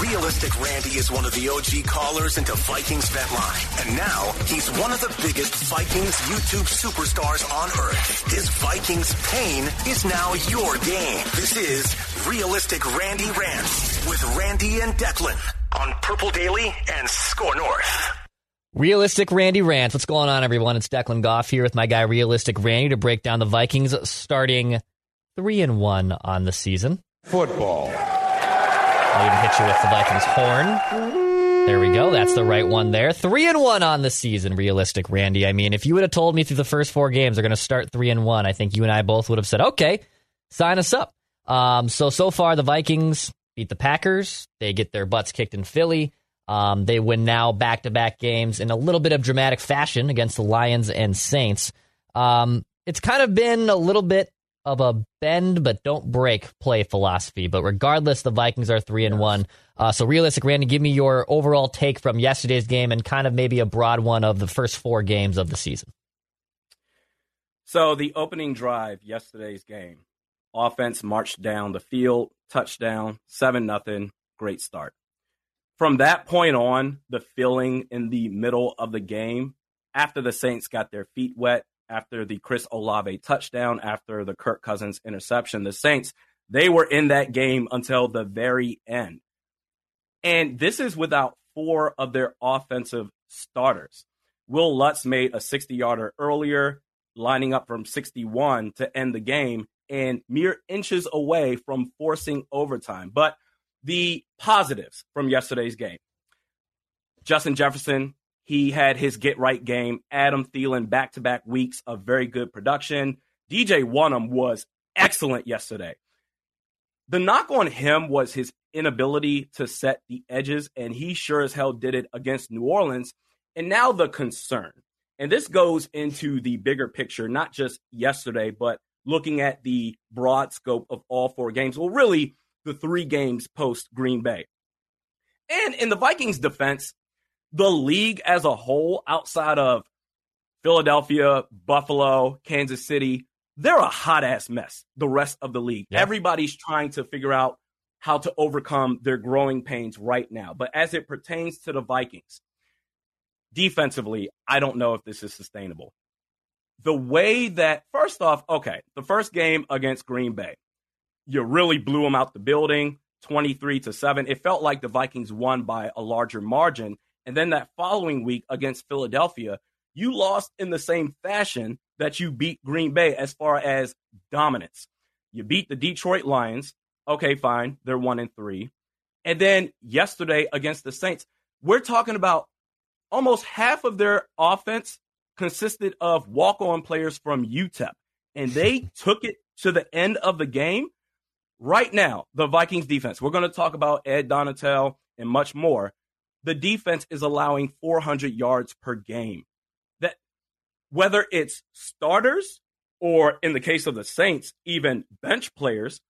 Realistic Randy is one of the OG callers into Vikings Vet Line. And now he's one of the biggest Vikings YouTube superstars on earth. His Vikings pain is now your game. This is Realistic Randy Rants with Randy and Declan on Purple Daily and Score North. Realistic Randy Rants. What's going on, everyone? It's Declan Goff here with my guy Realistic Randy to break down the Vikings starting three and one on the season. Football. I'll even hit you with the Vikings horn. There we go. That's the right one there. Three and one on the season. Realistic, Randy. I mean, if you would have told me through the first four games they're going to start three and one, I think you and I both would have said, "Okay, sign us up." Um, so so far, the Vikings beat the Packers. They get their butts kicked in Philly. Um, they win now back to back games in a little bit of dramatic fashion against the Lions and Saints. Um, it's kind of been a little bit of a bend but don't break play philosophy. But regardless, the Vikings are three and one. Uh, so realistic, Randy, give me your overall take from yesterday's game and kind of maybe a broad one of the first four games of the season. So the opening drive, yesterday's game, offense marched down the field, touchdown, seven nothing, great start. From that point on, the feeling in the middle of the game, after the Saints got their feet wet, after the Chris Olave touchdown, after the Kirk Cousins interception, the Saints, they were in that game until the very end. And this is without four of their offensive starters. Wil Lutz made a 60 yarder earlier, lining up from 61 to end the game and mere inches away from forcing overtime. But the positives from yesterday's game Justin Jefferson he had his get right game. Adam Thielen, back to back weeks of very good production. DJ Wonnum was excellent yesterday. The knock on him was his inability to set the edges, and he sure as hell did it against New Orleans. And now the concern, and this goes into the bigger picture, not just yesterday, but looking at the broad scope of all four games. Well, really, the three games post Green Bay. And in the Vikings' defense, the league as a whole, outside of Philadelphia, Buffalo, Kansas City, they're a hot ass mess. The rest of the league. Yeah. Everybody's trying to figure out how to overcome their growing pains right now. But as it pertains to the Vikings, defensively, I don't know if this is sustainable. The way that, first off, okay, the first game against Green Bay, you really blew them out the building 23 to 7. It felt like the Vikings won by a larger margin. And then that following week against Philadelphia, you lost in the same fashion that you beat Green Bay as far as dominance. You beat the Detroit Lions. Okay, fine. They're one and three. And then yesterday against the Saints, we're talking about almost half of their offense consisted of walk on players from UTEP. And they took it to the end of the game. Right now, the Vikings defense, we're going to talk about Ed Donatell and much more the defense is allowing 400 yards per game. That whether it's starters or in the case of the Saints, even bench players,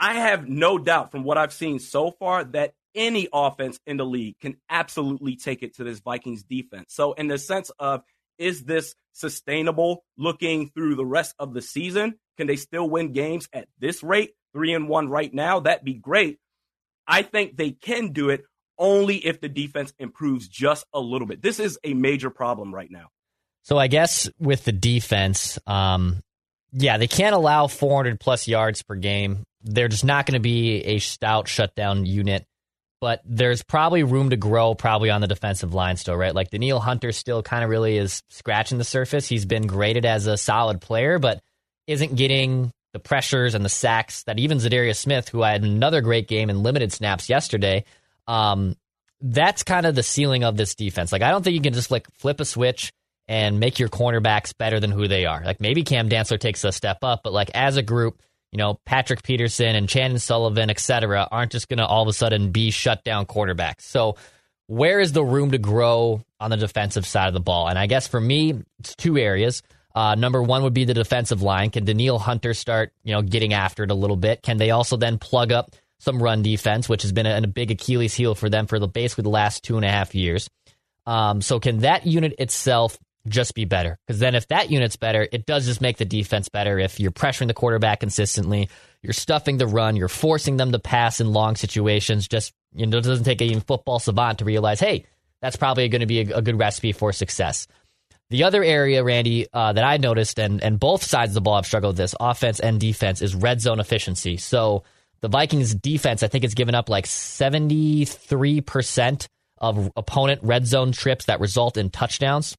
I have no doubt from what I've seen so far that any offense in the league can absolutely take it to this Vikings defense. So, in the sense of, is this sustainable looking through the rest of the season? Can they still win games at this rate? Three and one right now? That'd be great. I think they can do it only if the defense improves just a little bit. This is a major problem right now. So I guess with the defense, um, yeah, they can't allow 400 plus yards per game they're just not going to be a stout shutdown unit. But there's probably room to grow, probably on the defensive line still, right? Like Danielle Hunter still kind of really is scratching the surface. He's been graded as a solid player, but isn't getting the pressures and the sacks that even Za'Darius Smith, who had another great game in limited snaps yesterday, um, that's kind of the ceiling of this defense. Like I don't think you can just like flip a switch and make your cornerbacks better than who they are. Like maybe Cam Dantzler takes a step up, but like as a group, you know, Patrick Peterson and Chandon Sullivan, et cetera, aren't just going to all of a sudden be shut down quarterbacks. So, where is the room to grow on the defensive side of the ball? And I guess for me, it's two areas. Uh, number one would be the defensive line. Can Danielle Hunter start, you know, getting after it a little bit? Can they also then plug up some run defense, which has been a, a big Achilles heel for them for the basically the last two and a half years? Um, so can that unit itself just be better. Because then if that unit's better, it does just make the defense better. If you're pressuring the quarterback consistently, you're stuffing the run, you're forcing them to pass in long situations. Just you know, it doesn't take a football savant to realize, hey, that's probably going to be a, a, good recipe for success. The other area, Randy, uh, that I noticed, and and both sides of the ball have struggled with this, offense and defense, is red zone efficiency. So the Vikings defense, I think, has given up like 73% of opponent red zone trips that result in touchdowns.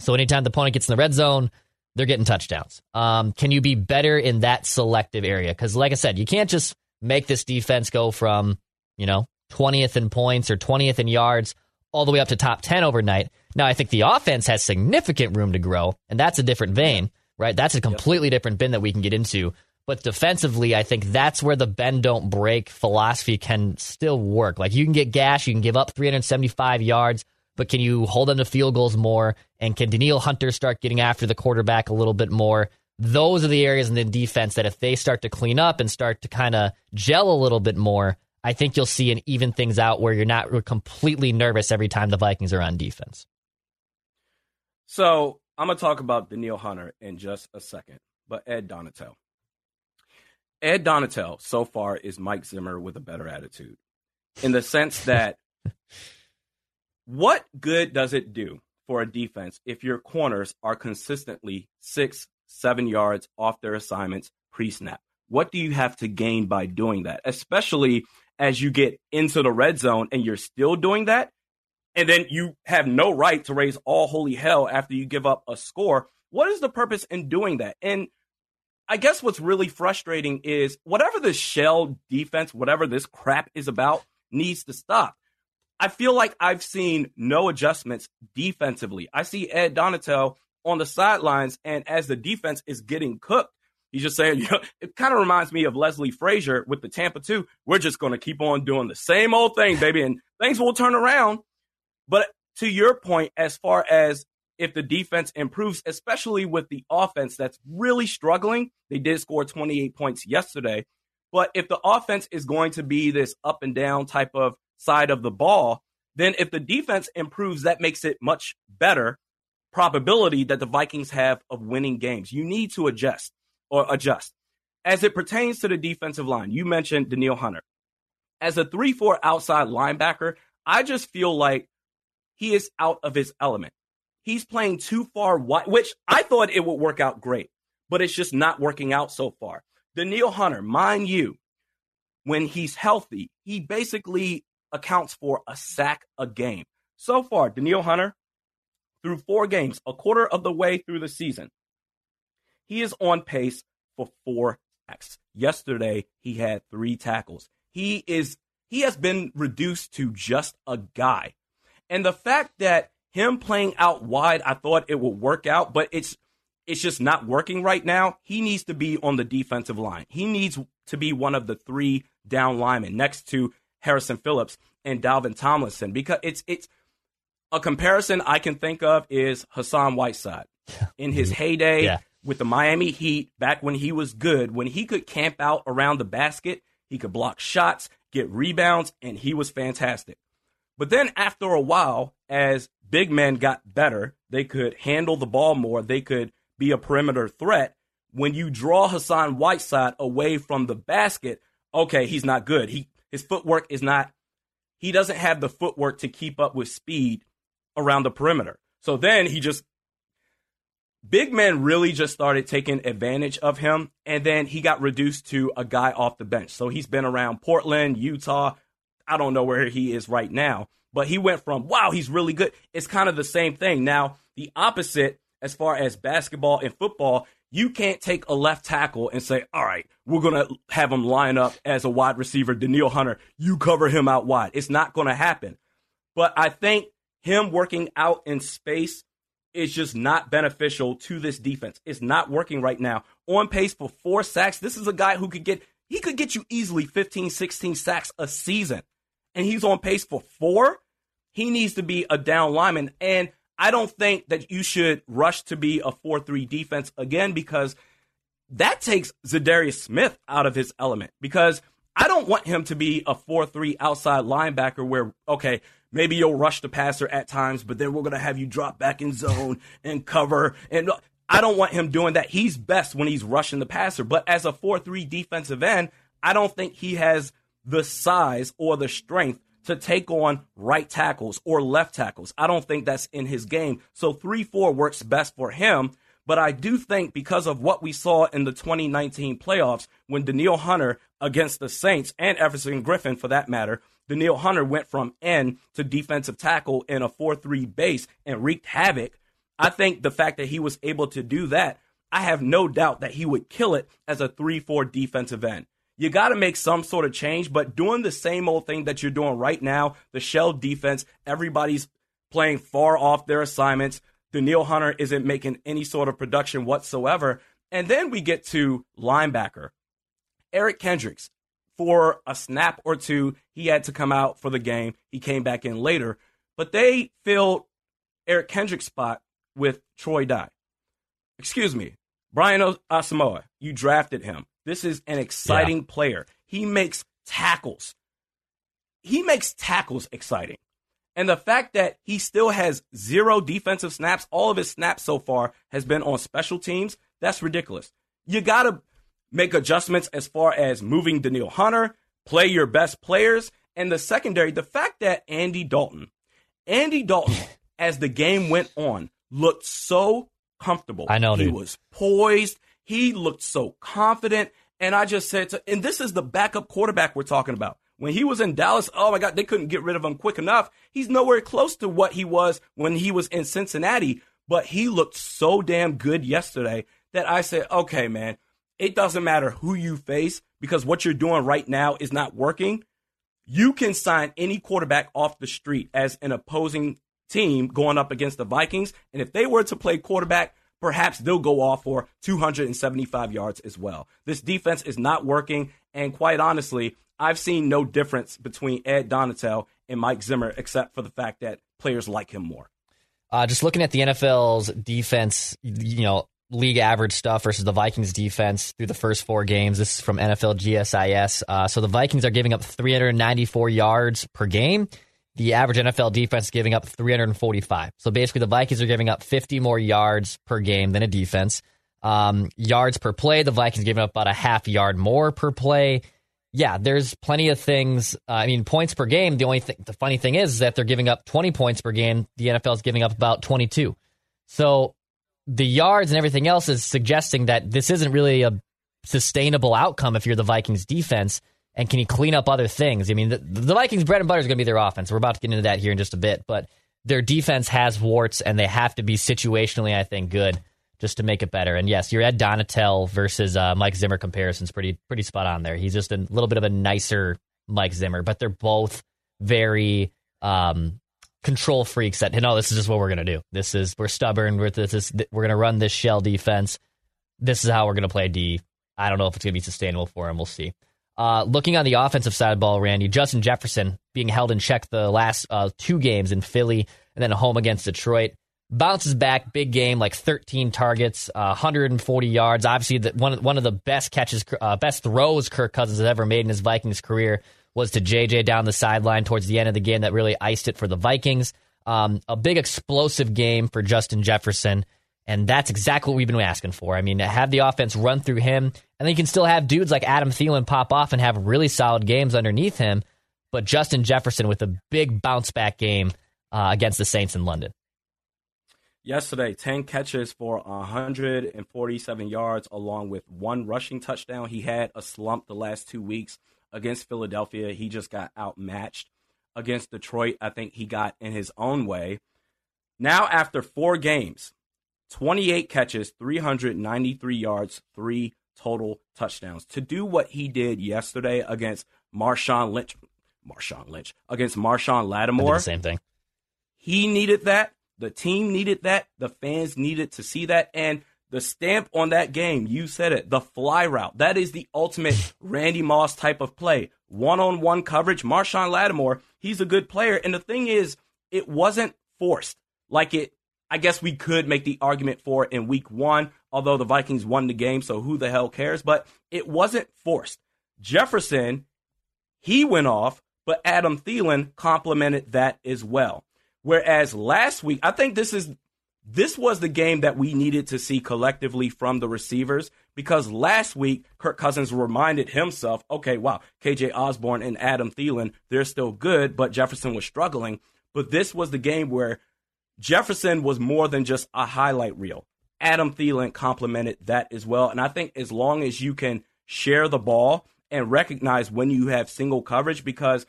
So anytime the opponent gets in the red zone, they're getting touchdowns. Um, can you be better in that selective area? Because, like I said, you can't just make this defense go from, you know, 20th in points or 20th in yards all the way up to top 10 overnight. Now, I think the offense has significant room to grow, and that's a different vein, right? That's a completely yep. different bin that we can get into. But defensively, I think that's where the bend don't break philosophy can still work. Like you can get gash, you can give up 375 yards, but can you hold them to field goals more? And can Danielle Hunter start getting after the quarterback a little bit more? Those are the areas in the defense that if they start to clean up and start to kind of gel a little bit more, I think you'll see and even things out where you're not completely nervous every time the Vikings are on defense. So I'm going to talk about Danielle Hunter in just a second, but Ed Donatell. Ed Donatell so far is Mike Zimmer with a better attitude in the sense that what good does it do for a defense if your corners are consistently six, seven yards off their assignments pre snap? What do you have to gain by doing that? Especially as you get into the red zone and you're still doing that. And then you have no right to raise all holy hell after you give up a score. What is the purpose in doing that? And I guess what's really frustrating is whatever the shell defense, whatever this crap is about, needs to stop. I feel like I've seen no adjustments defensively. I see Ed Donatell on the sidelines, and as the defense is getting cooked, he's just saying, you know, it kind of reminds me of Leslie Frazier with the Tampa 2. We're just going to keep on doing the same old thing, baby, and things will turn around. But to your point, as far as if the defense improves, especially with the offense that's really struggling, they did score 28 points yesterday. But if the offense is going to be this up and down type of side of the ball, then if the defense improves, that makes it much better probability that the Vikings have of winning games. You need to adjust or adjust. As it pertains to the defensive line, you mentioned Danielle Hunter. As a 3 4 outside linebacker, I just feel like he is out of his element. He's playing too far wide, which I thought it would work out great, but it's just not working out so far. Danielle Hunter, mind you, when he's healthy, he basically accounts for a sack a game. So far, Danielle Hunter, through four games, a quarter of the way through the season, he is on pace for four sacks. Yesterday, he had three tackles. He is he has been reduced to just a guy. And the fact that him playing out wide, I thought it would work out, but it's it's just not working right now. He needs to be on the defensive line. He needs to be one of the three down linemen next to Harrison Phillips and Dalvin Tomlinson because it's it's a comparison I can think of is Hassan Whiteside in his heyday yeah. with the Miami Heat back when he was good, when he could camp out around the basket, he could block shots, get rebounds, and he was fantastic. But then after a while, as big men got better, they could handle the ball more, they could be a perimeter threat. When you draw Hassan Whiteside away from the basket, okay, he's not good. He his footwork is not, he doesn't have the footwork to keep up with speed around the perimeter. So then he just big men really just started taking advantage of him, and then he got reduced to a guy off the bench. So he's been around Portland, Utah. I don't know where he is right now, but he went from, wow, he's really good. It's kind of the same thing. Now, the opposite as far as basketball and football, you can't take a left tackle and say, all right, we're going to have him line up as a wide receiver, Danielle Hunter. You cover him out wide. It's not going to happen. But I think him working out in space is just not beneficial to this defense. It's not working right now. On pace for four sacks. This is a guy who could get, he could get you easily 15, 16 sacks a season. And he's on pace for four. He needs to be a down lineman. And I don't think that you should rush to be a 4 3 defense again because that takes Za'Darius Smith out of his element. Because I don't want him to be a 4 3 outside linebacker where, okay, maybe you'll rush the passer at times, but then we're going to have you drop back in zone and cover. And I don't want him doing that. He's best when he's rushing the passer. But as a 4 3 defensive end, I don't think he has the size or the strength to take on right tackles or left tackles. I don't think that's in his game. So 3 4 works best for him. But I do think because of what we saw in the 2019 playoffs when Danielle Hunter against the Saints and Everson Griffen for that matter, Danielle Hunter went from end to defensive tackle in a 4 3 base and wreaked havoc. I think the fact that he was able to do that, I have no doubt that he would kill it as a 3 4 defensive end. You got to make some sort of change, but doing the same old thing that you're doing right now, the shell defense, everybody's playing far off their assignments. Danielle Hunter isn't making any sort of production whatsoever. And then we get to linebacker. Eric Kendricks, for a snap or two, he had to come out for the game. He came back in later, but they filled Eric Kendricks' spot with Troy Dye. Excuse me, Brian Asamoah, you drafted him. This is an exciting yeah. player. He makes tackles. He makes tackles exciting. And the fact that he still has zero defensive snaps, all of his snaps so far has been on special teams, that's ridiculous. You got to make adjustments as far as moving Danielle Hunter, play your best players, and the secondary. The fact that Andy Dalton, Andy Dalton, as the game went on, looked so comfortable. I know, he dude. was poised. He looked so confident. And I just said to, and this is the backup quarterback we're talking about. When he was in Dallas, oh my God, they couldn't get rid of him quick enough. He's nowhere close to what he was when he was in Cincinnati, but he looked so damn good yesterday that I said, okay, man, it doesn't matter who you face because what you're doing right now is not working. You can sign any quarterback off the street as an opposing team going up against the Vikings. And if they were to play quarterback, perhaps they'll go off for 275 yards as well. This defense is not working. And quite honestly, I've seen no difference between Ed Donatell and Mike Zimmer, except for the fact that players like him more. Uh, just looking at the NFL's defense, you know, league average stuff versus the Vikings defense through the first four games. This is from NFL GSIS. Uh, so the Vikings are giving up 394 yards per game. The average NFL defense giving up 345. So basically, the Vikings are giving up 50 more yards per game than a defense. Um, yards per play, the Vikings giving up about a half yard more per play. Yeah, there's plenty of things. Uh, I mean, points per game. The only thing, the funny thing is, is that they're giving up 20 points per game. The NFL is giving up about 22. So the yards and everything else is suggesting that this isn't really a sustainable outcome if you're the Vikings defense. And can you clean up other things? I mean, the, the Vikings' bread and butter is going to be their offense. We're about to get into that here in just a bit, but their defense has warts, and they have to be situationally, I think, good just to make it better. And yes, your Ed Donatell versus uh, Mike Zimmer comparison is pretty pretty spot on there. He's just a little bit of a nicer Mike Zimmer, but they're both very um, control freaks that no, this is just what we're gonna do. This is we're stubborn. We're this is we're gonna run this shell defense. This is how we're gonna play D. I don't know if it's gonna be sustainable for him. We'll see. Uh, looking on the offensive side of ball, Randy Justin Jefferson being held in check the last uh, two games in Philly and then a home against Detroit. Bounces back, big game, like 13 targets, uh, 140 yards. Obviously, the, one one of the best catches, uh, best throws Kirk Cousins has ever made in his Vikings career was to JJ down the sideline towards the end of the game that really iced it for the Vikings. Um, a big explosive game for Justin Jefferson. And that's exactly what we've been asking for. I mean, have the offense run through him, and then you can still have dudes like Adam Thielen pop off and have really solid games underneath him. But Justin Jefferson with a big bounce back game uh, against the Saints in London. Yesterday, 10 catches for 147 yards, along with one rushing touchdown. He had a slump the last two weeks against Philadelphia. He just got outmatched. Against Detroit, I think he got in his own way. Now, after four games, 28 catches, 393 yards, three total touchdowns. To do what he did yesterday against Marshawn Lynch, Marshawn Lynch, against Marshon Lattimore. same thing. He needed that. The team needed that. The fans needed to see that. And the stamp on that game, you said it, the fly route. That is the ultimate Randy Moss type of play. One on one coverage. Marshon Lattimore, he's a good player. And the thing is, it wasn't forced like it I guess we could make the argument for in week one, although the Vikings won the game, so who the hell cares? But it wasn't forced. Jefferson, he went off, but Adam Thielen complimented that as well. Whereas last week, I think this is this was the game that we needed to see collectively from the receivers because last week Kirk Cousins reminded himself, okay, wow, KJ Osborn and Adam Thielen, they're still good, but Jefferson was struggling. But this was the game where Jefferson was more than just a highlight reel. Adam Thielen complemented that as well. And I think as long as you can share the ball and recognize when you have single coverage, because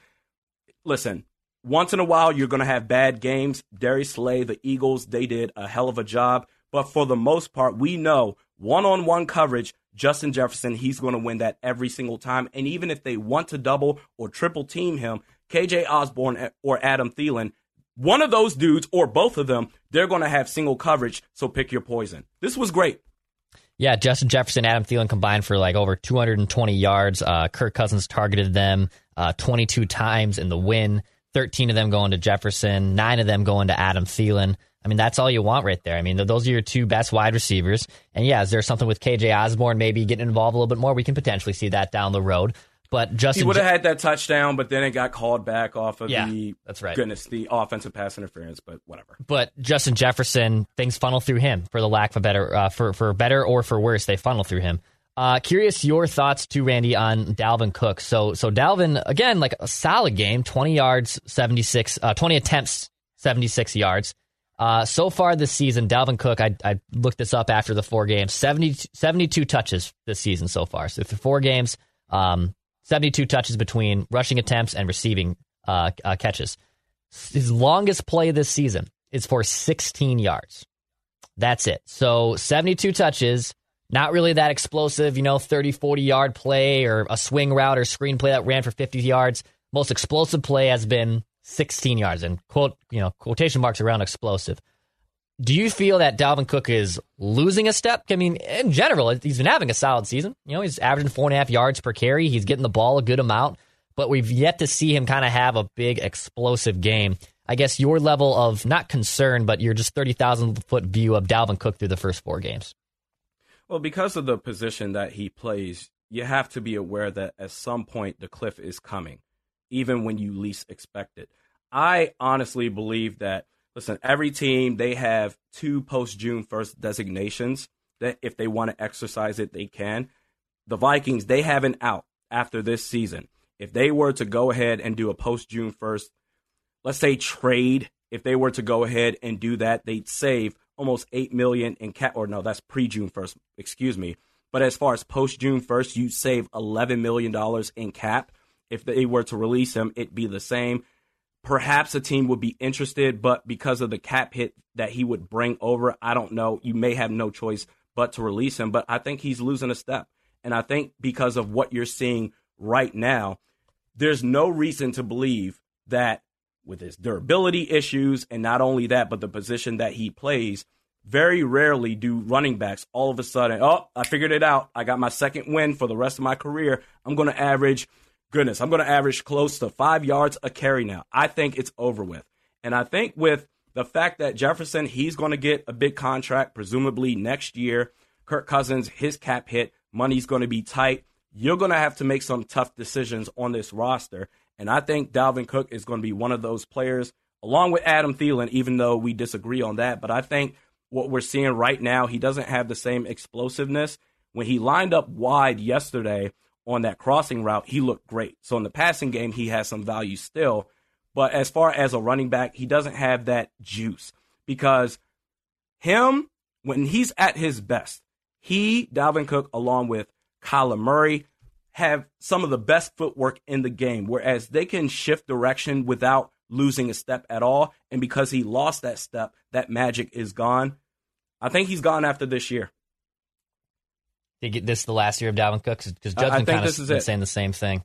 listen, once in a while you're going to have bad games. Darius Slay, the Eagles, they did a hell of a job. But for the most part, we know one on one coverage, Justin Jefferson, he's going to win that every single time. And even if they want to double or triple team him, KJ Osborn or Adam Thielen, one of those dudes or both of them, they're going to have single coverage. So pick your poison. This was great. Yeah, Justin Jefferson, Adam Thielen combined for like over 220 yards. Uh, Kirk Cousins targeted them uh, 22 times in the win. 13 of them going to Jefferson, nine of them going to Adam Thielen. I mean, that's all you want right there. I mean, those are your two best wide receivers. And yeah, is there something with KJ Osborn maybe getting involved a little bit more? We can potentially see that down the road. But Justin, he would have had that touchdown, but then it got called back off of yeah, the that's right. Goodness, the offensive pass interference, but whatever. But Justin Jefferson, things funnel through him for the lack of a better, uh, for for better or for worse, they funnel through him. Uh, curious your thoughts too, Randy, on Dalvin Cook. So so Dalvin again, like a solid game, twenty yards, seventy six, uh, twenty attempts, seventy six yards. Uh, so far this season, Dalvin Cook, I, I looked this up after the four games, 70, 72 touches this season so far. So for four games, um, 72 touches between rushing attempts and receiving uh, uh, catches. His longest play this season is for 16 yards. That's it. So 72 touches, not really that explosive, you know, 30, 40 yard play or a swing route or screen play that ran for 50 yards. Most explosive play has been 16 yards and quote, you know, quotation marks around explosive. Do you feel that Dalvin Cook is losing a step? I mean, in general, he's been having a solid season. You know, he's averaging four and a half yards per carry. He's getting the ball a good amount, but we've yet to see him kind of have a big explosive game. I guess your level of not concern, but your just 30,000 foot view of Dalvin Cook through the first four games. Well, because of the position that he plays, you have to be aware that at some point the cliff is coming, even when you least expect it. I honestly believe that listen, every team they have two post June first designations that if they want to exercise it, they can. The Vikings they have an out after this season. If they were to go ahead and do a post June first, let's say trade, if they were to go ahead and do that, they'd save almost eight million in cap. Or no, that's pre June first. Excuse me. But as far as post June first, you'd save eleven million dollars in cap. If they were to release him, it'd be the same perhaps a team would be interested, but because of the cap hit that he would bring over, I don't know. You may have no choice but to release him, but I think he's losing a step. And I think because of what you're seeing right now, there's no reason to believe that with his durability issues and not only that, but the position that he plays, very rarely do running backs all of a sudden, oh, I figured it out. I got my second win for the rest of my career. I'm going to average goodness, I'm going to average close to five yards a carry now. I think it's over with. And I think with the fact that Jefferson, he's going to get a big contract, presumably next year. Kirk Cousins, his cap hit, money's going to be tight. You're going to have to make some tough decisions on this roster. And I think Dalvin Cook is going to be one of those players, along with Adam Thielen, even though we disagree on that. But I think what we're seeing right now, he doesn't have the same explosiveness. When he lined up wide yesterday, on that crossing route, he looked great. So in the passing game, he has some value still. But as far as a running back, he doesn't have that juice because him, when he's at his best, he, Dalvin Cook, along with Kyler Murray, have some of the best footwork in the game, whereas they can shift direction without losing a step at all. And because he lost that step, that magic is gone. I think he's gone after this year. This the last year of Dalvin Cook because Judgment kind of been saying the same thing.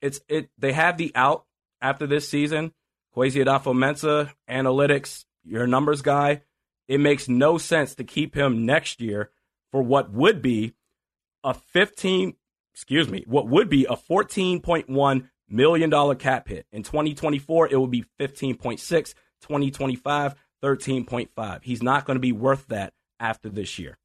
It's it. They have the out after this season. Kwesi Adofo-Mensah, analytics, your numbers guy. It makes no sense to keep him next year for what would be a 15, excuse me, what would be a 14.1 million dollar cap hit. In 2024, it will be 15.6, 2025, 13.5. He's not going to be worth that after this year.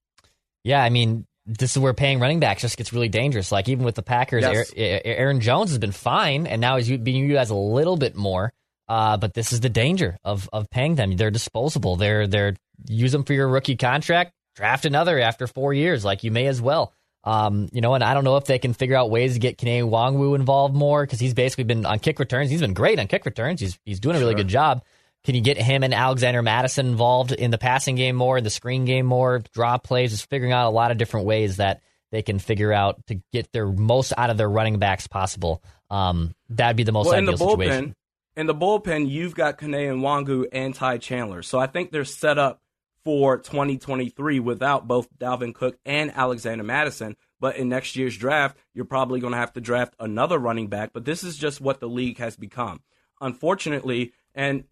Yeah, I mean, this is where paying running backs just gets really dangerous. Like even with the Packers, yes. Aaron Jones has been fine, and now he's being utilized a little bit more. Uh, but this is the danger of of paying them. They're disposable. They're they're use them for your rookie contract. Draft another after four years. Like you may as well. Um, you know, and I don't know if they can figure out ways to get Kene Nwangwu involved more because he's basically been on kick returns. He's been great on kick returns. He's he's doing a really sure. good job. Can you get him and Alexander Mattison involved in the passing game more, in the screen game more, draw plays, just figuring out a lot of different ways that they can figure out to get their most out of their running backs possible. Um, that'd be the most well, ideal in the bullpen, situation. In the bullpen, you've got Kene Nwangwu and Ty Chandler. So I think they're set up for 2023 without both Dalvin Cook and Alexander Mattison. But in next year's draft, you're probably going to have to draft another running back. But this is just what the league has become. Unfortunately, and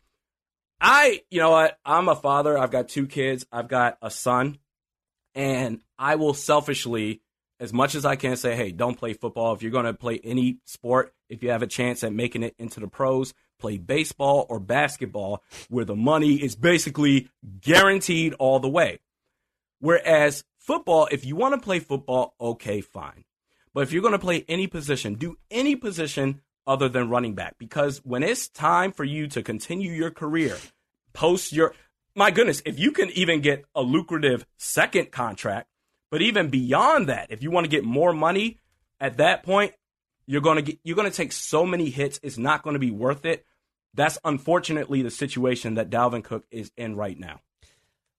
I, you know what? I'm a father. I've got two kids. I've got a son. And I will selfishly, as much as I can, say, hey, don't play football. If you're going to play any sport, if you have a chance at making it into the pros, play baseball or basketball, where the money is basically guaranteed all the way. Whereas football, if you want to play football, okay, fine. But if you're going to play any position, do any position other than running back. Because when it's time for you to continue your career, post your, my goodness, if you can even get a lucrative second contract, but even beyond that, if you want to get more money at that point, you're going to get, you're going to take so many hits. It's not going to be worth it. That's unfortunately the situation that Dalvin Cook is in right now.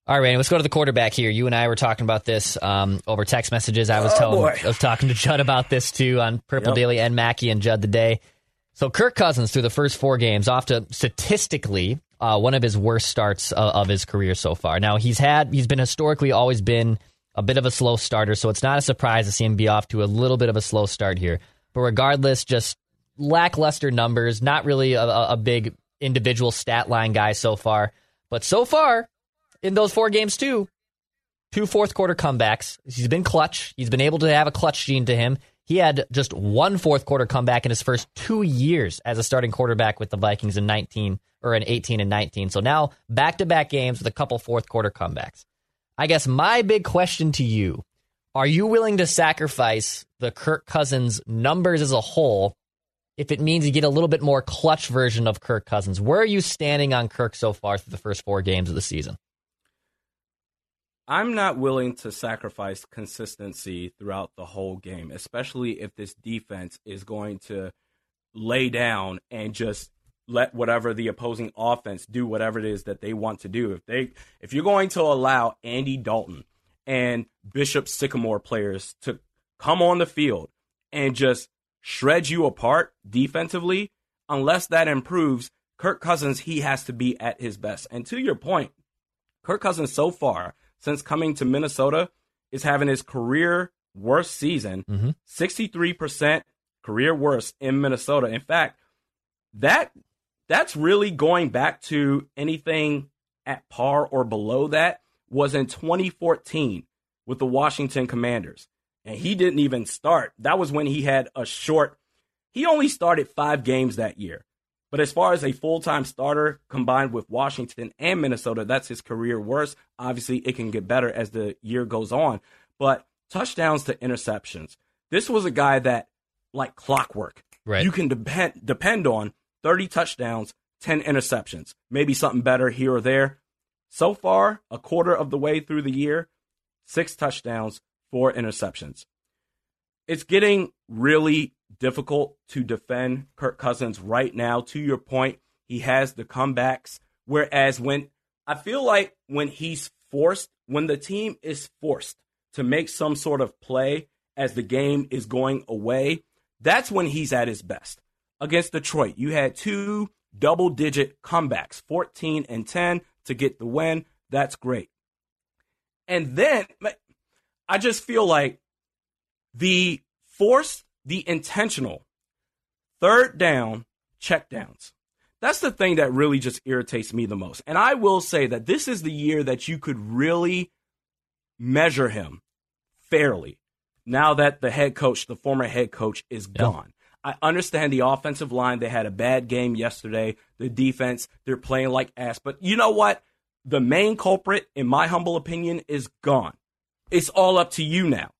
All right, Randy, let's go to the quarterback here. You and I were talking about this um, over text messages. I was oh, telling. I was talking to Judd about this too on Purple yep. Daily and Mackey and Judd today. So Kirk Cousins through the first four games, off to statistically uh, one of his worst starts of, of his career so far. Now he's had he's been historically always been a bit of a slow starter, so it's not a surprise to see him be off to a little bit of a slow start here. But regardless, just lackluster numbers, not really a, a big individual stat line guy so far. But so far in those four games too, two fourth quarter comebacks. He's been clutch. He's been able to have a clutch gene to him. He had just one fourth quarter comeback in his first two years as a starting quarterback with the Vikings in 19 or in 18 and 19. So now back to back games with a couple fourth quarter comebacks. I guess my big question to you are you willing to sacrifice the Kirk Cousins numbers as a whole if it means you get a little bit more clutch version of Kirk Cousins? Where are you standing on Kirk so far through the first four games of the season? I'm not willing to sacrifice consistency throughout the whole game, especially if this defense is going to lay down and just let whatever the opposing offense do whatever it is that they want to do. If they if you're going to allow Andy Dalton and Bishop Sycamore players to come on the field and just shred you apart defensively, unless that improves, Kirk Cousins he has to be at his best. And to your point, Kirk Cousins so far since coming to Minnesota is having his career worst season, mm-hmm. 63% career worst in Minnesota. In fact, that that's really going back to anything at par or below that was in 2014 with the Washington Commanders. And he didn't even start. That was when he had a short he only started 5 games that year. But as far as a full time starter combined with Washington and Minnesota, that's his career worst. Obviously, it can get better as the year goes on. But touchdowns to interceptions. This was a guy that, like clockwork, right. you can depend depend on 30 touchdowns, 10 interceptions, maybe something better here or there. So far, a quarter of the way through the year, six touchdowns, four interceptions. It's getting really difficult to defend Kirk Cousins right now. To your point, he has the comebacks. Whereas when I feel like when he's forced, when the team is forced to make some sort of play as the game is going away, that's when he's at his best. Against Detroit, you had two double digit comebacks, 14 and 10 to get the win. That's great. And then I just feel like the force, the intentional third down checkdowns. That's the thing that really just irritates me the most. And I will say that this is the year that you could really measure him fairly now that the head coach, the former head coach, is gone. I understand the offensive line. They had a bad game yesterday. The defense, they're playing like ass. But you know what? The main culprit, in my humble opinion, is gone. It's all up to you now.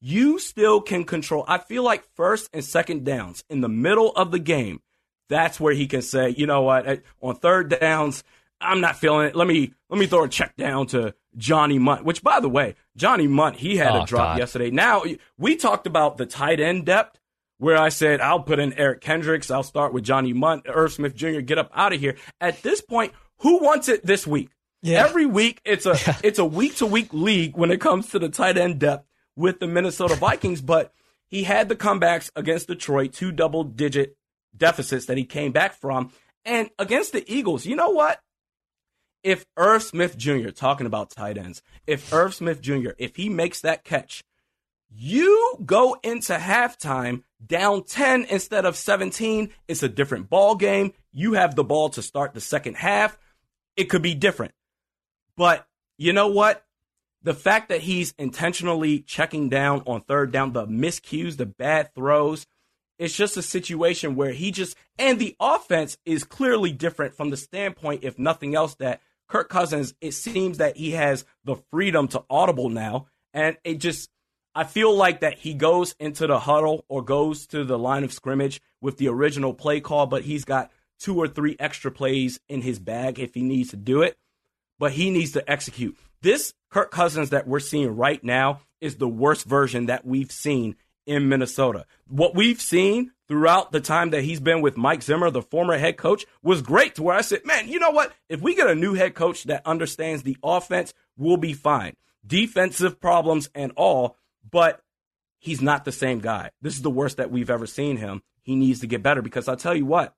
You still can control. I feel like first and second downs in the middle of the game, that's where he can say, you know what, on third downs, I'm not feeling it. Let me let me throw a check down to Johnny Mundt, Which, by the way, Johnny Mundt, he had oh, a drop God. yesterday. Now we talked about the tight end depth, where I said I'll put in Eric Kendricks. I'll start with Johnny Mundt, Irv Smith Jr. Get up out of here. At this point, who wants it this week? Yeah. Every week, it's a it's a week to week league when it comes to the tight end depth with the Minnesota Vikings. But he had the comebacks against Detroit, two double digit deficits that he came back from, and against the Eagles. You know what? if Irv Smith Jr., talking about tight ends, if Irv Smith Jr., if he makes that catch, you go into halftime down 10 instead of 17. It's a different ball game. You have the ball to start the second half. It could be different. But you know what? The fact that he's intentionally checking down on third down, the miscues, the bad throws, it's just a situation where he just, and the offense is clearly different from the standpoint, if nothing else, that Kirk Cousins, it seems that he has the freedom to audible now. And it just, I feel like that he goes into the huddle or goes to the line of scrimmage with the original play call, but he's got two or three extra plays in his bag if he needs to do it. But he needs to execute. This Kirk Cousins that we're seeing right now is the worst version that we've seen in Minnesota. What we've seen throughout the time that he's been with Mike Zimmer, the former head coach, was great to where I said, man, you know what? If we get a new head coach that understands the offense, we'll be fine. Defensive problems and all, but he's not the same guy. This is the worst that we've ever seen him. He needs to get better because I'll tell you what,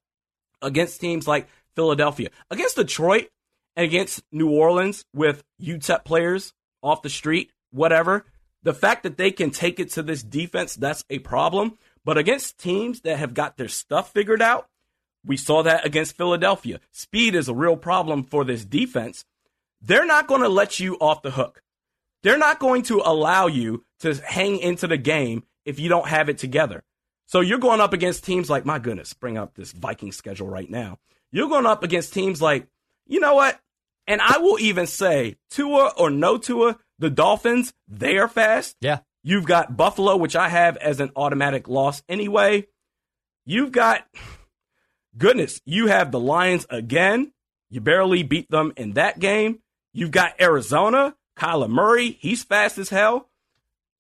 against teams like Philadelphia, against Detroit, against New Orleans with UTEP players off the street, whatever, the fact that they can take it to this defense, that's a problem. But against teams that have got their stuff figured out, we saw that against Philadelphia. Speed is a real problem for this defense. They're not going to let you off the hook. They're not going to allow you to hang into the game if you don't have it together. So you're going up against teams like, my goodness, bring up this Viking schedule right now. You're going up against teams like, you know what? And I will even say, Tua or no Tua, the Dolphins, they are fast. Yeah. You've got Buffalo, which I have as an automatic loss anyway. You've got, goodness, you have the Lions again. You barely beat them in that game. You've got Arizona, Kyler Murray, he's fast as hell.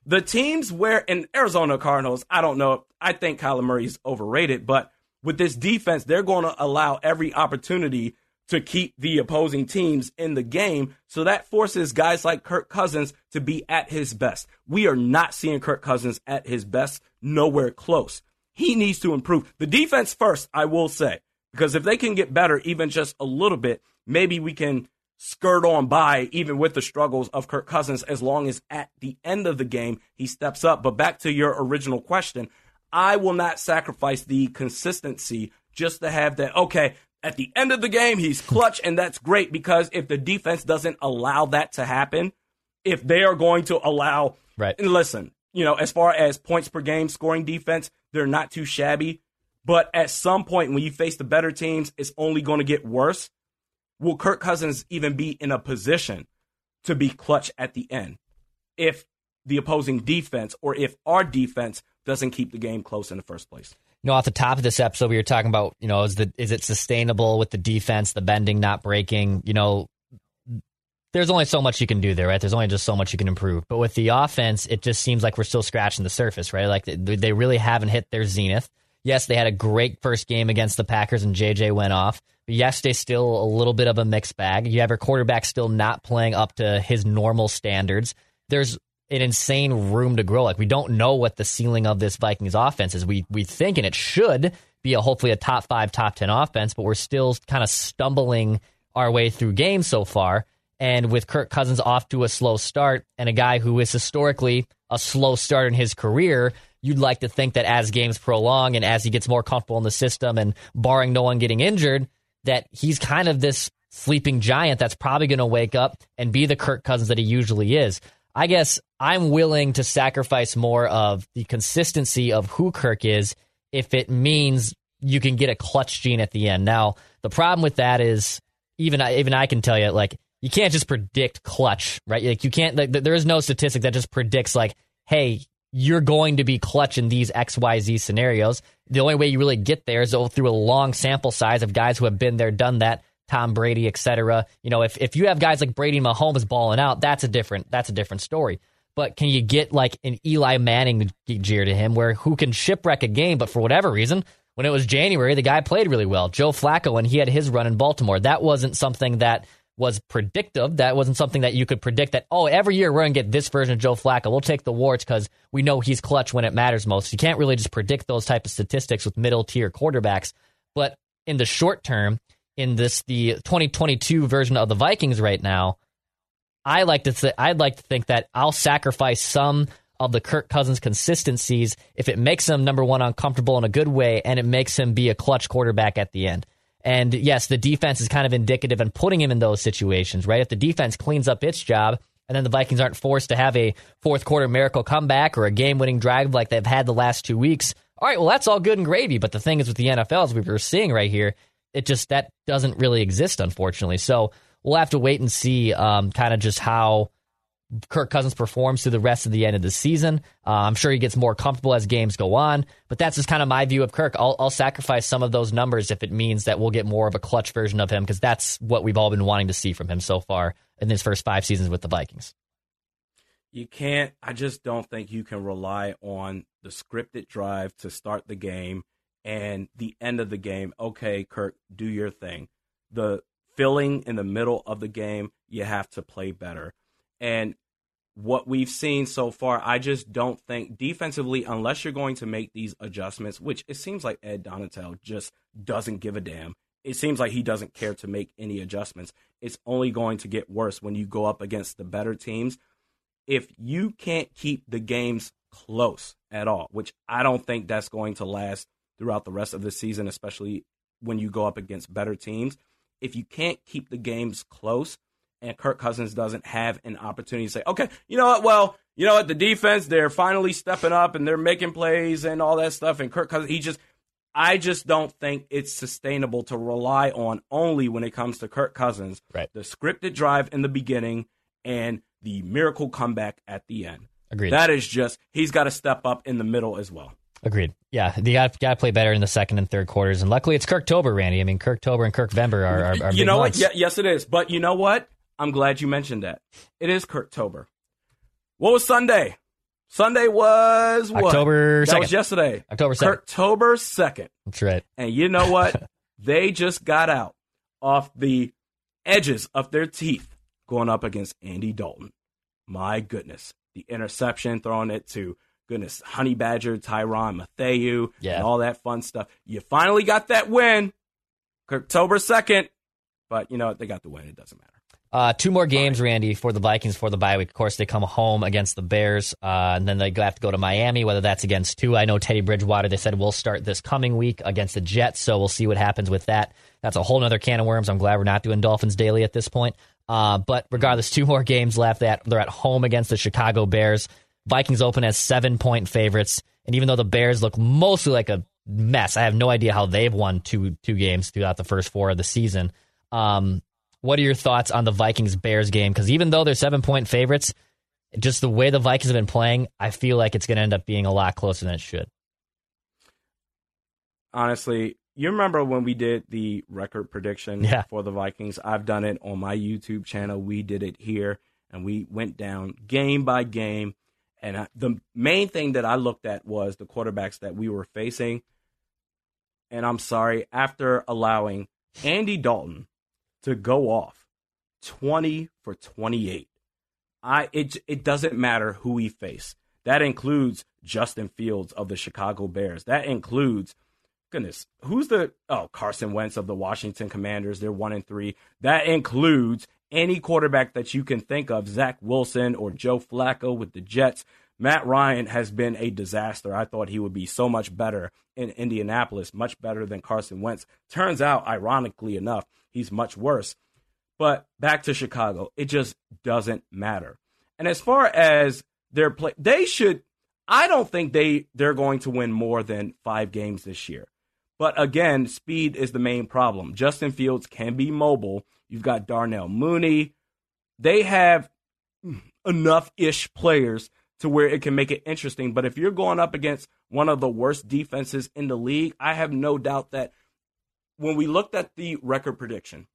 The teams where in Arizona Cardinals, I don't know. I think Kyler Murray's overrated, but with this defense, they're going to allow every opportunity to keep the opposing teams in the game. So that forces guys like Kirk Cousins to be at his best. We are not seeing Kirk Cousins at his best, nowhere close. He needs to improve. The defense first, I will say, because if they can get better even just a little bit, maybe we can skirt on by even with the struggles of Kirk Cousins as long as at the end of the game he steps up. But back to your original question, I will not sacrifice the consistency just to have that, okay, at the end of the game, he's clutch, and that's great because if the defense doesn't allow that to happen, if they are going to allow, right? And listen, you know, as far as points per game scoring defense, they're not too shabby. But at some point, when you face the better teams, it's only going to get worse. Will Kirk Cousins even be in a position to be clutch at the end if the opposing defense or if our defense doesn't keep the game close in the first place? You know, off the top of this episode, we were talking about, you know, is the is it sustainable with the defense, the bending not breaking? You know, there's only so much you can do there, right? There's only just so much you can improve. But with the offense, it just seems like we're still scratching the surface, right? Like they really haven't hit their zenith. Yes, they had a great first game against the Packers and JJ went off. But yesterday's still a little bit of a mixed bag. You have your quarterback still not playing up to his normal standards. There's an insane room to grow. Like we don't know what the ceiling of this Vikings offense is. We we think and it should be a hopefully a top five, top ten offense, but we're still kind of stumbling our way through games so far. And with Kirk Cousins off to a slow start and a guy who is historically a slow start in his career, you'd like to think that as games prolong and as he gets more comfortable in the system and barring no one getting injured, that he's kind of this sleeping giant that's probably going to wake up and be the Kirk Cousins that he usually is. I guess I'm willing to sacrifice more of the consistency of who Kirk is if it means you can get a clutch gene at the end. Now, the problem with that is even I, even I can tell you like you can't just predict clutch, right? Like you can't like, there is no statistic that just predicts like, hey, you're going to be clutch in these XYZ scenarios. The only way you really get there is through a long sample size of guys who have been there, done that, Tom Brady, etc. You know, if if you have guys like Brady Mahomes balling out, that's a different that's a different story. But can you get like an Eli Manning jeer to him, where who can shipwreck a game, but for whatever reason, when it was January, the guy played really well. Joe Flacco, when he had his run in Baltimore, that wasn't something that was predictive. That wasn't something that you could predict that, oh, every year we're going to get this version of Joe Flacco. We'll take the warts because we know he's clutch when it matters most. You can't really just predict those type of statistics with middle tier quarterbacks. But in the short term, in this the 2022 version of the Vikings right now, I like to th- I'd like to think that I'll sacrifice some of the Kirk Cousins consistencies if it makes him number one uncomfortable in a good way and it makes him be a clutch quarterback at the end. And yes, the defense is kind of indicative and in putting him in those situations, right? If the defense cleans up its job and then the Vikings aren't forced to have a fourth quarter miracle comeback or a game winning drive like they've had the last two weeks, all right, well, that's all good and gravy. But the thing is with the NFL, as we were seeing right here, it just that doesn't really exist, unfortunately. So we'll have to wait and see um, kind of just how Kirk Cousins performs through the rest of the end of the season. Uh, I'm sure he gets more comfortable as games go on, but that's just kind of my view of Kirk. I'll, I'll sacrifice some of those numbers if it means that we'll get more of a clutch version of him because that's what we've all been wanting to see from him so far in his first five seasons with the Vikings. You can't, I just don't think you can rely on the scripted drive to start the game and the end of the game, okay, Kirk, do your thing. The filling in the middle of the game, you have to play better. And what we've seen so far, I just don't think defensively, unless you're going to make these adjustments, which it seems like Ed Donatell just doesn't give a damn. It seems like he doesn't care to make any adjustments. It's only going to get worse when you go up against the better teams. If you can't keep the games close at all, which I don't think that's going to last throughout the rest of the season, especially when you go up against better teams. If you can't keep the games close and Kirk Cousins doesn't have an opportunity to say, okay, you know what? Well, you know what? The defense, they're finally stepping up and they're making plays and all that stuff. And Kirk Cousins, he just, I just don't think it's sustainable to rely on only when it comes to Kirk Cousins, right. the scripted drive in the beginning and the miracle comeback at the end. Agreed. That is just, he's got to step up in the middle as well. Agreed. Yeah, you got got to play better in the second and third quarters, and luckily it's Kirktober, Randy. I mean, Kirktober and Kirkvember are, are, are you know what? Yeah, yes, it is. But you know what? I'm glad you mentioned that. It is Kirktober. What was Sunday? Sunday was what? October 2nd. That was yesterday. October 2nd. October 2nd. That's right. And you know what? they just got out off the edges of their teeth going up against Andy Dalton. My goodness. The interception, throwing it to goodness, Honey Badger, Tyrann Mathieu, yeah. and all that fun stuff. You finally got that win, October 2nd, but you know what? They got the win. It doesn't matter. Uh, two more games, Randy, for the Vikings for the bye week. Of course, they come home against the Bears, uh, and then they have to go to Miami, whether that's against two. I know Teddy Bridgewater, they said, we'll start this coming week against the Jets, so we'll see what happens with that. That's a whole other can of worms. I'm glad we're not doing Dolphins daily at this point. Uh, but regardless, two more games left. That they're at home against the Chicago Bears. Vikings open as seven point favorites. And even though the Bears look mostly like a mess, I have no idea how they've won two two games throughout the first four of the season. Um, what are your thoughts on the Vikings Bears game? Because even though they're seven point favorites, just the way the Vikings have been playing, I feel like it's going to end up being a lot closer than it should. Honestly, you remember when we did the record prediction yeah. for the Vikings? I've done it on my YouTube channel. We did it here, and we went down game by game and I, the main thing that I looked at was the quarterbacks that we were facing. And I'm sorry, after allowing Andy Dalton to go off 20 for 28, I it it doesn't matter who we face. That includes Justin Fields of the Chicago Bears. That includes goodness, who's the oh Carson Wentz of the Washington Commanders? They're one and three. That includes any quarterback that you can think of, Zach Wilson or Joe Flacco with the Jets. Matt Ryan has been a disaster. I thought he would be so much better in Indianapolis, much better than Carson Wentz. Turns out, ironically enough, he's much worse. But back to Chicago, it just doesn't matter. And as far as their play, they should. I don't think they they're going to win more than five games this year. But again, speed is the main problem. Justin Fields can be mobile. You've got Darnell Mooney. They have enough ish players to where it can make it interesting. But if you're going up against one of the worst defenses in the league, I have no doubt that when we looked at the record prediction,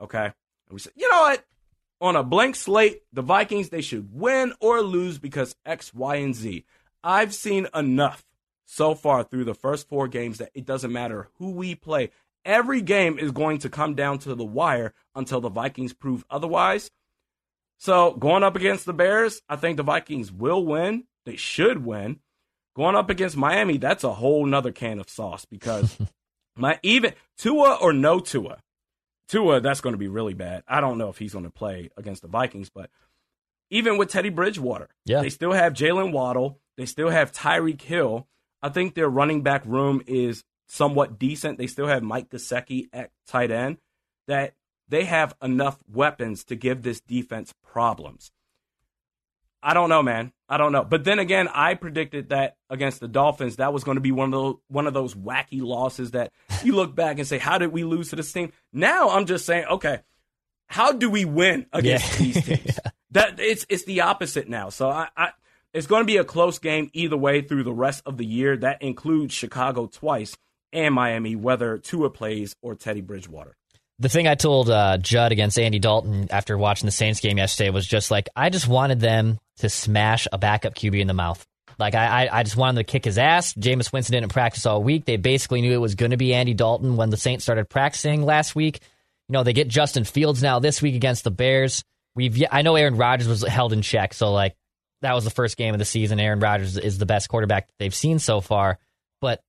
okay, we said, you know what? On a blank slate, the Vikings, they should win or lose because X, Y, and Z. I've seen enough so far through the first four games that it doesn't matter who we play. Every game is going to come down to the wire until the Vikings prove otherwise. So going up against the Bears, I think the Vikings will win. They should win. Going up against Miami, that's a whole nother can of sauce because my even Tua or no Tua, Tua, that's going to be really bad. I don't know if he's going to play against the Vikings, but even with Teddy Bridgewater, yeah. they still have Jaylen Waddle, they still have Tyreek Hill, I think their running back room is somewhat decent. They still have Mike Gesicki at tight end. That they have enough weapons to give this defense problems. I don't know, man. I don't know. But then again, I predicted that against the Dolphins, that was going to be one of those one of those wacky losses that you look back and say, "How did we lose to this team?" Now I'm just saying, okay, how do we win against yeah. these teams? yeah. That it's it's the opposite now. So I, I it's going to be a close game either way through the rest of the year. That includes Chicago twice and Miami, whether Tua plays or Teddy Bridgewater. The thing I told uh, Judd against Andy Dalton after watching the Saints game yesterday was just like, I just wanted them to smash a backup QB in the mouth. Like, I, I just wanted to kick his ass. Jameis Winston didn't practice all week. They basically knew it was going to be Andy Dalton when the Saints started practicing last week. You know, they get Justin Fields now this week against the Bears. We've I know Aaron Rodgers was held in check, so like that was the first game of the season. Aaron Rodgers is the best quarterback they've seen so far. But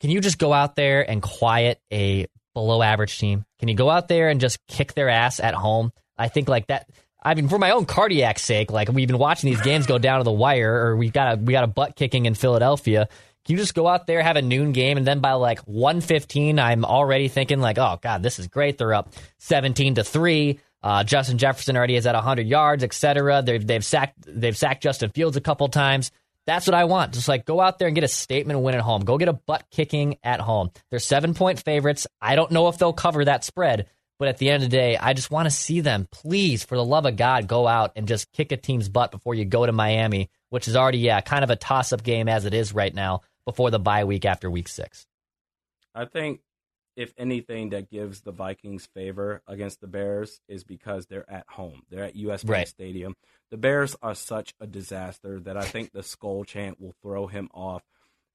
can you just go out there and quiet a below average team? Can you go out there and just kick their ass at home? I think like that. I mean, for my own cardiac sake, like we've been watching these games go down to the wire, or we got a we got a butt kicking in Philadelphia. Can you just go out there, have a noon game, and then by like 115, I'm already thinking like, oh god, this is great. They're up 17 to three. Uh, Justin Jefferson already is at 100 yards, etc. They've they've sacked they've sacked Justin Fields a couple times. That's what I want. Just like go out there and get a statement win at home. Go get a butt kicking at home. They're seven point favorites. I don't know if they'll cover that spread, but at the end of the day, I just want to see them. Please, for the love of God, go out and just kick a team's butt before you go to Miami, which is already yeah kind of a toss up game as it is right now before the bye week after week six. I think if anything that gives the Vikings favor against the Bears is because they're at home. They're at US Bank right. Stadium. The Bears are such a disaster that I think the skull chant will throw him off.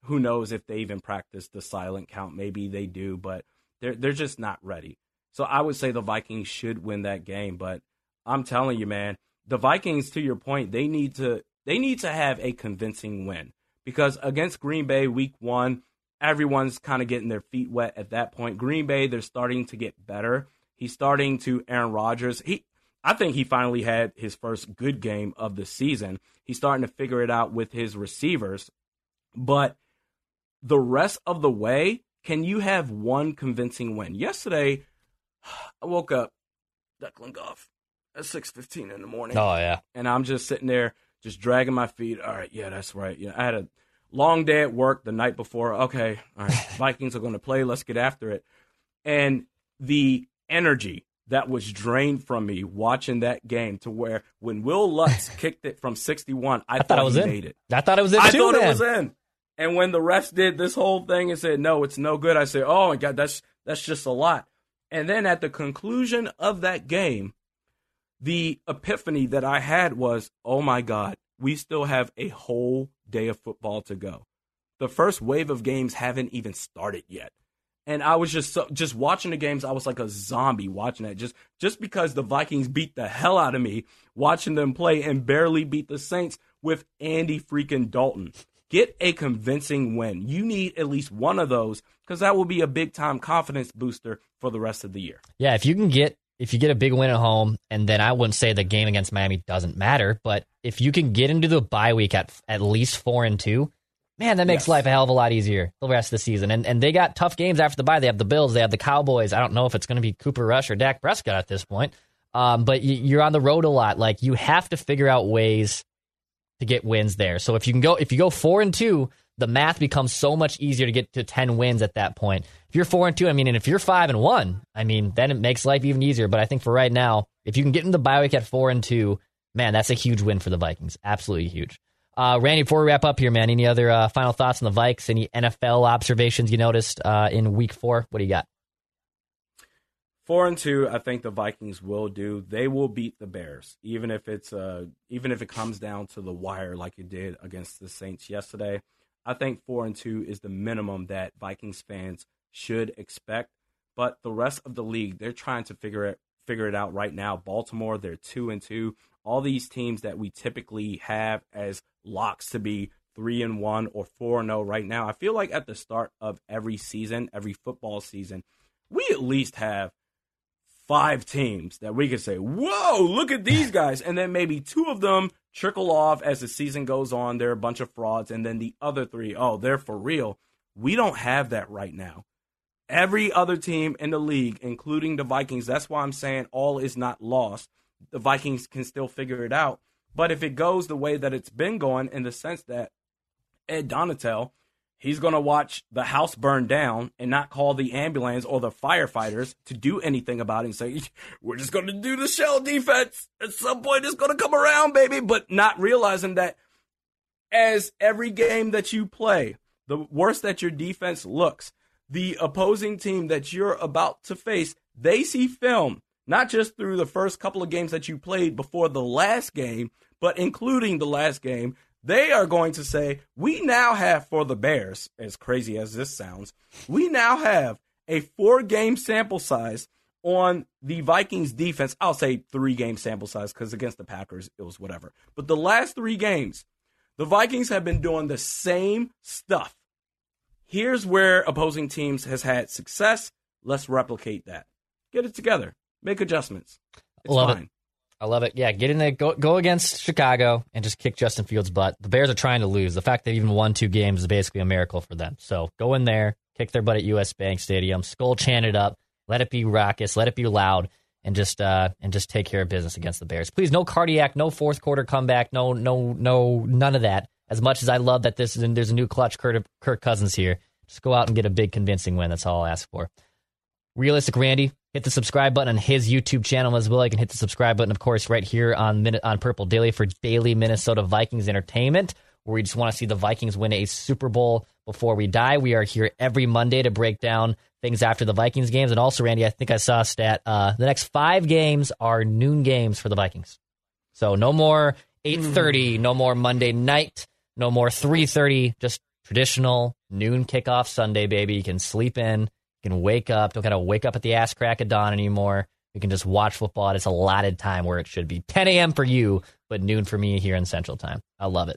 Who knows if they even practice the silent count? Maybe they do, but they're they're just not ready. So I would say the Vikings should win that game, but I'm telling you, man, the Vikings to your point, they need to they need to have a convincing win because against Green Bay week 1 everyone's kind of getting their feet wet at that point. Green Bay, they're starting to get better. He's starting to Aaron Rodgers. He I think he finally had his first good game of the season. He's starting to figure it out with his receivers. But the rest of the way, can you have one convincing win? Yesterday, I woke up Declan Goff at 6:15 in the morning. Oh yeah. And I'm just sitting there just dragging my feet. All right, yeah, that's right. Yeah, I had a long day at work the night before. Okay, all right, Vikings are going to play. Let's get after it. And the energy that was drained from me watching that game to where when Wil Lutz kicked it from 61, I, I thought, thought, it was in. made it. I thought it was in I too, thought man. it was in. And when the refs did this whole thing and said, no, it's no good, I said, oh my God, that's, that's just a lot. And then at the conclusion of that game, the epiphany that I had was, oh my God, we still have a whole day of football to go. The first wave of games haven't even started yet. And I was just so, just watching the games. I was like a zombie watching that. Just just because the Vikings beat the hell out of me watching them play and barely beat the Saints with Andy freaking Dalton. Get a convincing win. You need at least one of those because that will be a big time confidence booster for the rest of the year. Yeah, if you can get if you get a big win at home, and then I wouldn't say the game against Miami doesn't matter, but if you can get into the bye week at at least four and two, man, that makes yes. life a hell of a lot easier the rest of the season. And and they got tough games after the bye. They have the Bills, they have the Cowboys. I don't know if it's going to be Cooper Rush or Dak Prescott at this point, um, but you're on the road a lot. Like you have to figure out ways to get wins there. So if you can go if you go four and two, the math becomes so much easier to get to ten wins at that point. If you're four and two, I mean, and if you're five and one, I mean, then it makes life even easier. But I think for right now, if you can get in the bye week at four and two, man, that's a huge win for the Vikings. Absolutely huge. Uh, Randy, before we wrap up here, man, any other uh, final thoughts on the Vikes? Any NFL observations you noticed uh, in Week Four? What do you got? Four and two, I think the Vikings will do. They will beat the Bears, even if it's uh, even if it comes down to the wire, like it did against the Saints yesterday. I think four and two is the minimum that Vikings fans should expect. But the rest of the league, they're trying to figure it figure it out right now. Baltimore, they're two and two. All these teams that we typically have as locks to be three and one or four and zero oh right now. I feel like at the start of every season, every football season, we at least have five teams that we could say, "Whoa, look at these guys," and then maybe two of them trickle off as the season goes on. They're a bunch of frauds, and then the other three, oh, they're for real. We don't have that right now. Every other team in the league, including the Vikings, that's why I'm saying all is not lost. The Vikings can still figure it out. But if it goes the way that it's been going, in the sense that Ed Donatell, he's going to watch the house burn down and not call the ambulance or the firefighters to do anything about it and say, we're just going to do the shell defense. At some point, it's going to come around, baby. But not realizing that as every game that you play, the worse that your defense looks, the opposing team that you're about to face, they see film, not just through the first couple of games that you played before the last game, but including the last game. They are going to say, we now have for the Bears, as crazy as this sounds, we now have a four game sample size on the Vikings defense. I'll say three game sample size because against the Packers, it was whatever. But the last three games, the Vikings have been doing the same stuff here's where opposing teams has had success. Let's replicate that. Get it together. Make adjustments. It's love fine. it. I love it. Yeah, get in there, go go against Chicago, and just kick Justin Fields' butt. The Bears are trying to lose. The fact they even won two games is basically a miracle for them. So go in there, kick their butt at U.S. Bank Stadium, skull chant it up, let it be raucous, let it be loud, and just uh and just take care of business against the Bears. Please, no cardiac, no fourth quarter comeback, no no no none of that. As much as I love that this is there's a new clutch Kirk, Kirk Cousins here, just go out and get a big convincing win. That's all I'll ask for. Realistic Randy, hit the subscribe button on his YouTube channel as well. You can hit the subscribe button, of course, right here on on Purple Daily for daily Minnesota Vikings entertainment, where we just want to see the Vikings win a Super Bowl before we die. We are here every Monday to break down things after the Vikings games. And also, Randy, I think I saw a stat. Uh, the next five games are noon games for the Vikings. So no more 8.30, no more Monday night, no more 3.30, just traditional noon kickoff Sunday, baby. You can sleep in, you can wake up. Don't gotta wake up at the ass crack of dawn anymore. You can just watch football at its allotted time where it should be 10 a.m. for you, but noon for me here in Central Time. I love it.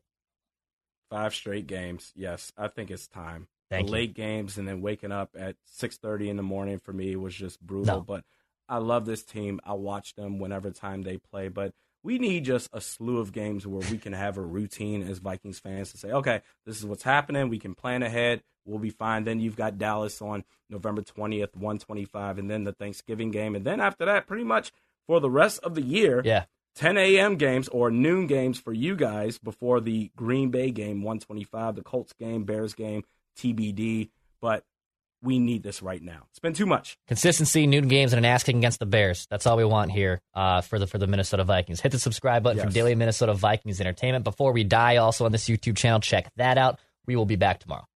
Five straight games. Yes, I think it's time. Thank the you. late games and then waking up at 6:30 in the morning for me was just brutal. No. But I love this team. I watch them whenever time they play. But we need just a slew of games where we can have a routine as Vikings fans to say, okay, this is what's happening. We can plan ahead. We'll be fine. Then you've got Dallas on November 20th, 125, and then the Thanksgiving game. And then after that, pretty much for the rest of the year, Yeah. 10 a.m. games or noon games for you guys before the Green Bay game, 125, the Colts game, Bears game, TBD. But we need this right now. It's been too much. Consistency, noon games, and an ass kicking against the Bears. That's all we want here uh, for the for the Minnesota Vikings. Hit the subscribe button for Daily Minnesota Vikings Entertainment. Before we die, also on this YouTube channel, check that out. We will be back tomorrow.